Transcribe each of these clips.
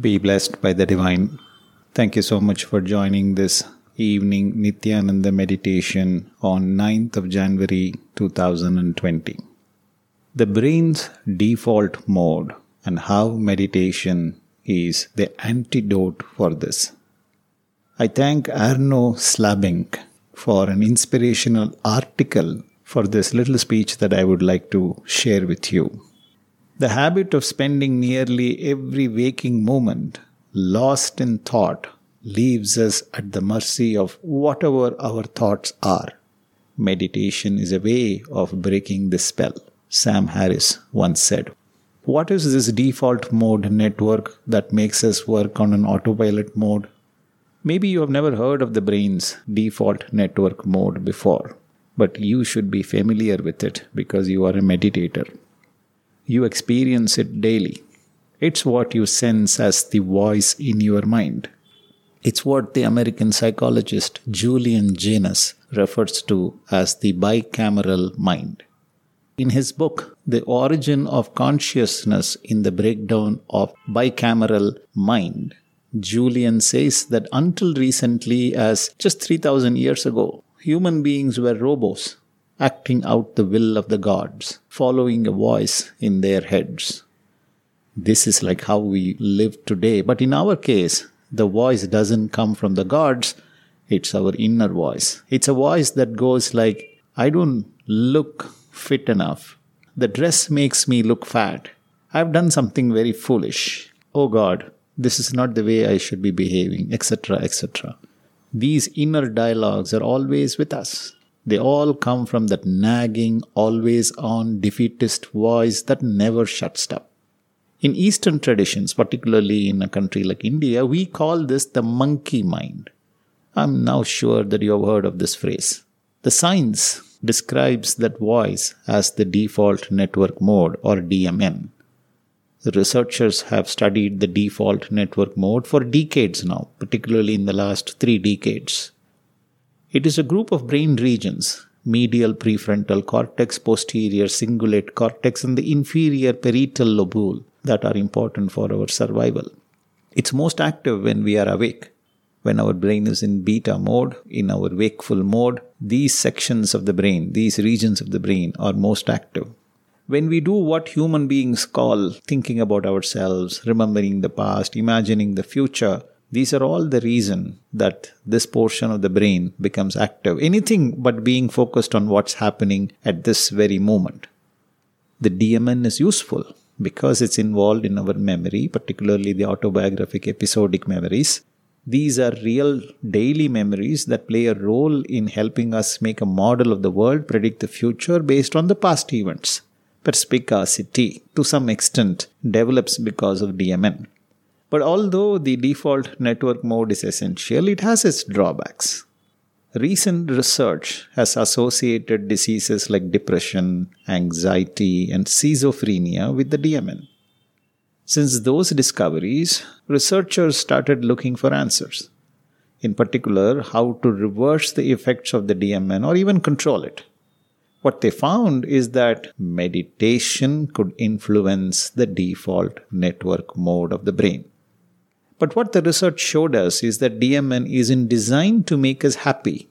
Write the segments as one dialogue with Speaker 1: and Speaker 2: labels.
Speaker 1: Be blessed by the divine. Thank you so much for joining this evening Nityananda meditation on 9th of January 2020. The brain's default mode and how meditation is the antidote for this. I thank Arno Slabink for an inspirational article for this little speech that I would like to share with you. The habit of spending nearly every waking moment lost in thought leaves us at the mercy of whatever our thoughts are. Meditation is a way of breaking this spell, Sam Harris once said. What is this default mode network that makes us work on an autopilot mode? Maybe you have never heard of the brain's default network mode before, but you should be familiar with it because you are a meditator. You experience it daily. It's what you sense as the voice in your mind. It's what the American psychologist Julian Jaynes refers to as the bicameral mind. In his book, The Origin of Consciousness in the Breakdown of Bicameral Mind, Julian says that until recently, as just 3000 years ago, human beings were robots acting out the will of the gods, following a voice in their heads. This is like how we live today, but in our case, the voice doesn't come from the gods, it's our inner voice. It's a voice that goes like, I don't look fit enough. The dress makes me look fat. I've done something very foolish. Oh God, this is not the way I should be behaving, etc., etc. These inner dialogues are always with us. They all come from that nagging, always on defeatist voice that never shuts up. In Eastern traditions, particularly in a country like India, we call this the monkey mind. I'm now sure that you have heard of this phrase. The science describes that voice as the default network mode or DMN. The researchers have studied the default network mode for decades now, particularly in the last three decades. It is a group of brain regions medial prefrontal cortex, posterior cingulate cortex, and the inferior parietal lobule that are important for our survival. It's most active when we are awake. When our brain is in beta mode, in our wakeful mode, these sections of the brain, these regions of the brain are most active. When we do what human beings call thinking about ourselves, remembering the past, imagining the future, these are all the reason that this portion of the brain becomes active. Anything but being focused on what's happening at this very moment. The DMN is useful because it's involved in our memory, particularly the autobiographic episodic memories. These are real daily memories that play a role in helping us make a model of the world, predict the future based on the past events. Perspicacity, to some extent, develops because of DMN. But although the default network mode is essential, it has its drawbacks. Recent research has associated diseases like depression, anxiety, and schizophrenia with the DMN. Since those discoveries, researchers started looking for answers. In particular, how to reverse the effects of the DMN or even control it. What they found is that meditation could influence the default network mode of the brain. But what the research showed us is that DMN isn't designed to make us happy.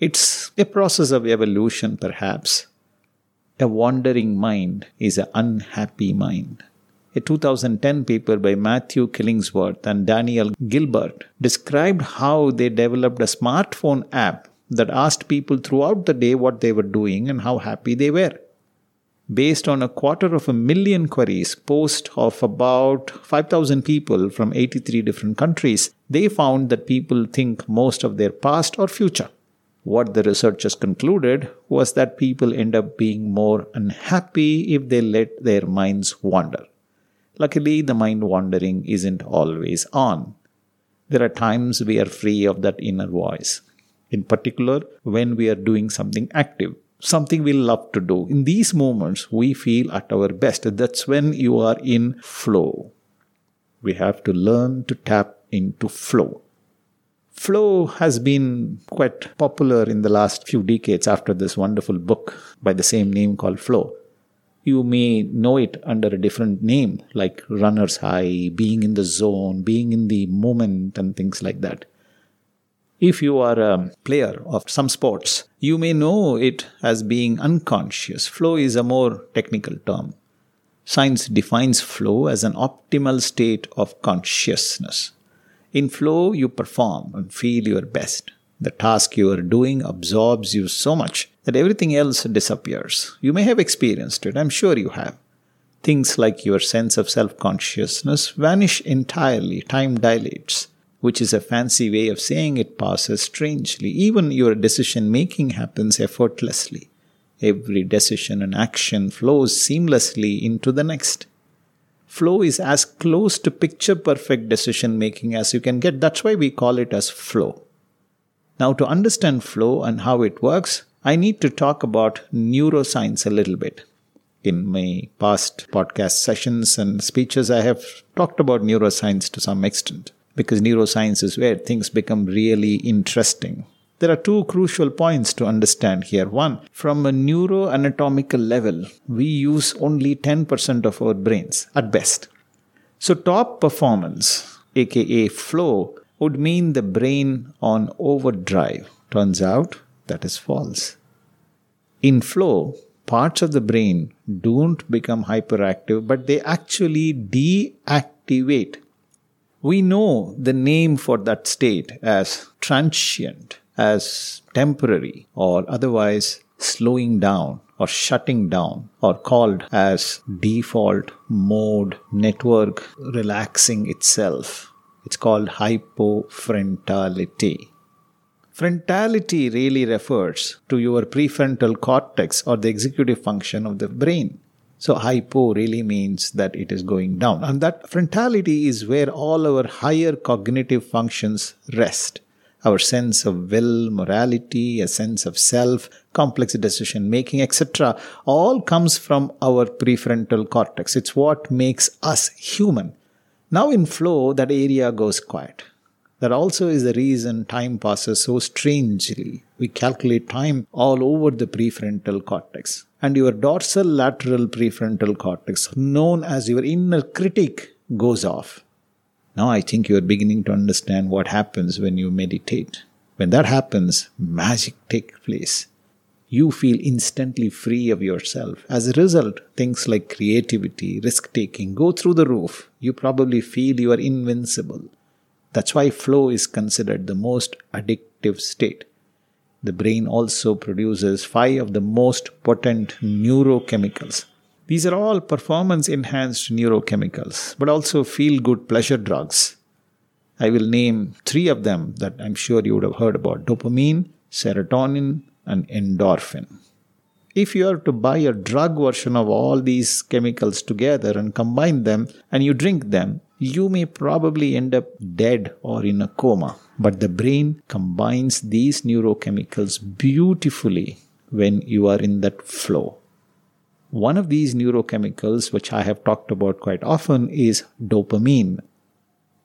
Speaker 1: It's a process of evolution, perhaps. A wandering mind is an unhappy mind. A 2010 paper by Matthew Killingsworth and Daniel Gilbert described how they developed a smartphone app that asked people throughout the day what they were doing and how happy they were based on a quarter of a million queries post of about 5000 people from 83 different countries they found that people think most of their past or future. What the researchers concluded was that people end up being more unhappy if they let their minds wander. Luckily the mind wandering isn't always on. There are times we are free of that inner voice. In particular when we are doing something active something we love to do. In these moments, we feel at our best. That's when you are in flow. We have to learn to tap into flow. Flow has been quite popular in the last few decades after this wonderful book by the same name called Flow. You may know it under a different name like runner's high, being in the zone, being in the moment, and things like that. If you are a player of some sports, you may know it as being unconscious. Flow is a more technical term. Science defines flow as an optimal state of consciousness. In flow, you perform and feel your best. The task you are doing absorbs you so much that everything else disappears. You may have experienced it, I'm sure you have. Things like your sense of self consciousness vanish entirely, time dilates, which is a fancy way of saying it passes strangely. Even your decision making happens effortlessly. Every decision and action flows seamlessly into the next. Flow is as close to picture perfect decision making as you can get. That's why we call it as flow. Now, to understand flow and how it works, I need to talk about neuroscience a little bit. In my past podcast sessions and speeches, I have talked about neuroscience to some extent because neuroscience is where things become really interesting. There are two crucial points to understand here. One, from a neuroanatomical level, we use only 10% of our brains at best. So, top performance, aka flow, would mean the brain on overdrive. Turns out that is false. In flow, parts of the brain don't become hyperactive, but they actually deactivate. We know the name for that state as transient as temporary or otherwise slowing down or shutting down or called as default mode network relaxing itself. It's called hypofrontality. Frontality really refers to your prefrontal cortex or the executive function of the brain. So hypo really means that it is going down. And that frontality is where all our higher cognitive functions rest our sense of will, morality, a sense of self, complex decision making, etc., all comes from our prefrontal cortex. It's what makes us human. Now, in flow, that area goes quiet. That also is the reason time passes so strangely. We calculate time all over the prefrontal cortex. And your dorsal lateral prefrontal cortex, known as your inner critic, goes off. Now I think you are beginning to understand what happens when you meditate. When that happens, magic takes place. You feel instantly free of yourself. As a result, things like creativity, risk taking go through the roof. You probably feel you are invincible. That's why flow is considered the most addictive state. The brain also produces five of the most potent neurochemicals these are all performance enhanced neurochemicals, but also feel good pleasure drugs. I will name three of them that I'm sure you would have heard about dopamine, serotonin, and endorphin. If you are to buy a drug version of all these chemicals together and combine them and you drink them, you may probably end up dead or in a coma. But the brain combines these neurochemicals beautifully when you are in that flow. One of these neurochemicals, which I have talked about quite often, is dopamine.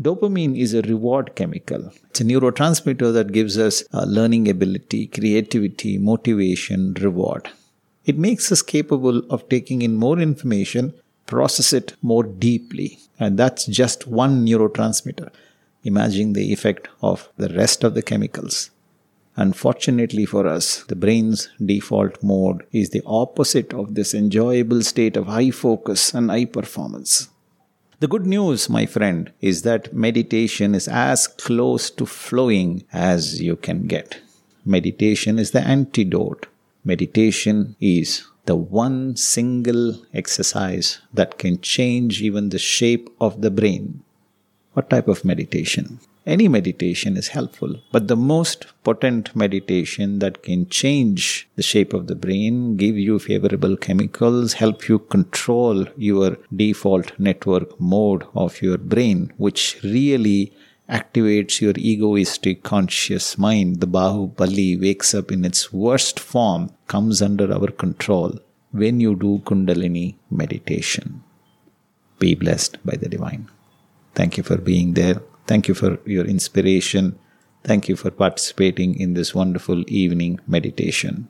Speaker 1: Dopamine is a reward chemical. It's a neurotransmitter that gives us learning ability, creativity, motivation, reward. It makes us capable of taking in more information, process it more deeply. And that's just one neurotransmitter. Imagine the effect of the rest of the chemicals. Unfortunately for us, the brain's default mode is the opposite of this enjoyable state of high focus and high performance. The good news, my friend, is that meditation is as close to flowing as you can get. Meditation is the antidote. Meditation is the one single exercise that can change even the shape of the brain. What type of meditation? Any meditation is helpful, but the most potent meditation that can change the shape of the brain, give you favorable chemicals, help you control your default network mode of your brain, which really activates your egoistic conscious mind. The Bahubali wakes up in its worst form, comes under our control when you do Kundalini meditation. Be blessed by the divine. Thank you for being there. Thank you for your inspiration. Thank you for participating in this wonderful evening meditation.